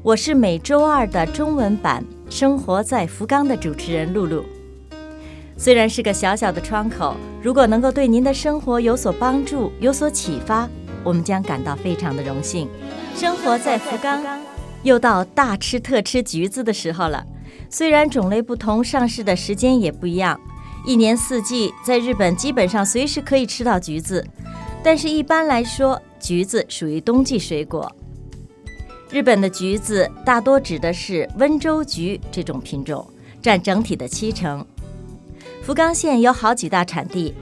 我是每周二的中文版《生活在福冈》的主持人露露。虽然是个小小的窗口，如果能够对您的生活有所帮助、有所启发，我们将感到非常的荣幸。生活在福冈，又到大吃特吃橘子的时候了。虽然种类不同，上市的时间也不一样，一年四季在日本基本上随时可以吃到橘子，但是一般来说，橘子属于冬季水果。日本的橘子大多指的是温州橘这种品种，占整体的七成。福冈县有好几大产地，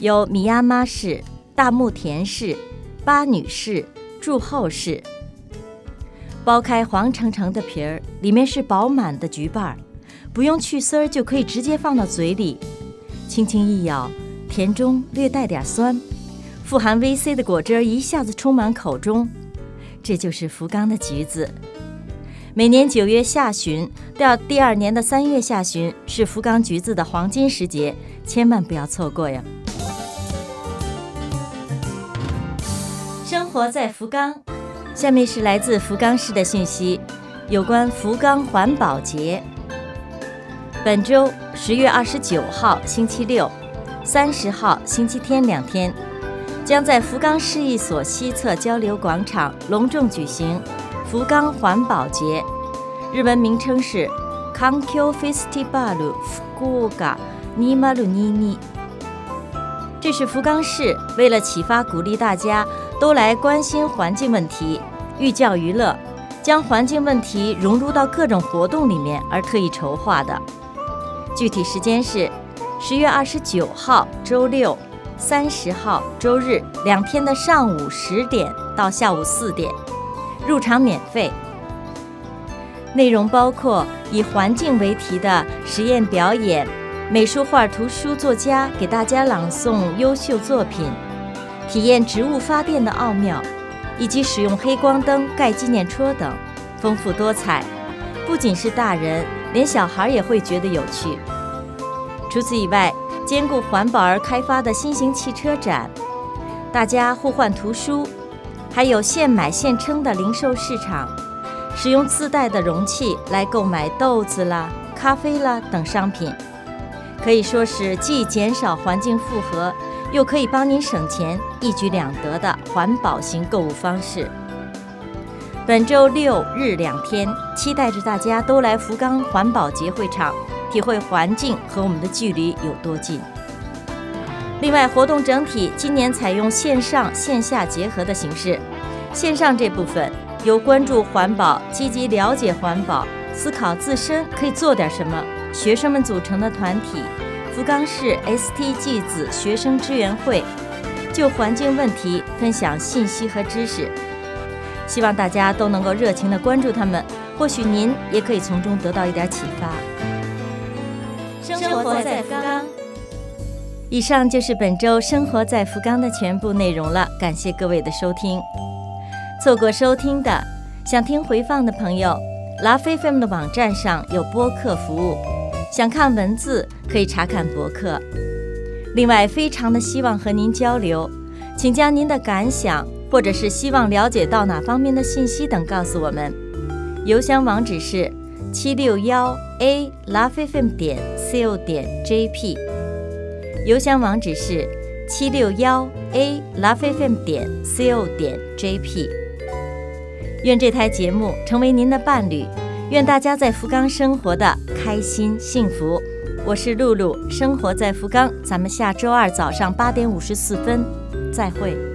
有米亚妈市、大木田市、八女市、筑后市。剥开黄澄澄的皮儿，里面是饱满的橘瓣儿，不用去丝儿就可以直接放到嘴里，轻轻一咬，甜中略带点酸，富含 VC 的果汁一下子充满口中。这就是福冈的橘子。每年九月下旬到第二年的三月下旬是福冈橘子的黄金时节，千万不要错过呀！生活在福冈，下面是来自福冈市的讯息，有关福冈环保节。本周十月二十九号星期六，三十号星期天两天。将在福冈市一所西侧交流广场隆重举行福冈环保节，日文名称是 Kankyo Festival Fukuoka Nimarunini 这是福冈市为了启发鼓励大家都来关心环境问题、寓教于乐，将环境问题融入到各种活动里面而特意筹划的。具体时间是十月二十九号周六。三十号周日两天的上午十点到下午四点，入场免费。内容包括以环境为题的实验表演、美术画、图书作家给大家朗诵优秀作品，体验植物发电的奥妙，以及使用黑光灯盖纪念戳等，丰富多彩。不仅是大人，连小孩也会觉得有趣。除此以外。兼顾环保而开发的新型汽车展，大家互换图书，还有现买现称的零售市场，使用自带的容器来购买豆子啦、咖啡啦等商品，可以说是既减少环境负荷，又可以帮您省钱，一举两得的环保型购物方式。本周六日两天，期待着大家都来福冈环保节会场。体会环境和我们的距离有多近。另外，活动整体今年采用线上线下结合的形式。线上这部分由关注环保、积极了解环保、思考自身可以做点什么学生们组成的团体——福冈市 STG 子学生支援会，就环境问题分享信息和知识。希望大家都能够热情的关注他们，或许您也可以从中得到一点启发。生活在福冈。以上就是本周《生活在福冈》的全部内容了，感谢各位的收听。错过收听的，想听回放的朋友，拉菲 FM 的网站上有播客服务，想看文字可以查看博客。另外，非常的希望和您交流，请将您的感想或者是希望了解到哪方面的信息等告诉我们。邮箱网址是。七六幺 a lovefm 点 co 点 jp，邮箱网址是七六幺 a lovefm 点 co 点 jp。愿这台节目成为您的伴侣，愿大家在福冈生活的开心幸福。我是露露，生活在福冈，咱们下周二早上八点五十四分再会。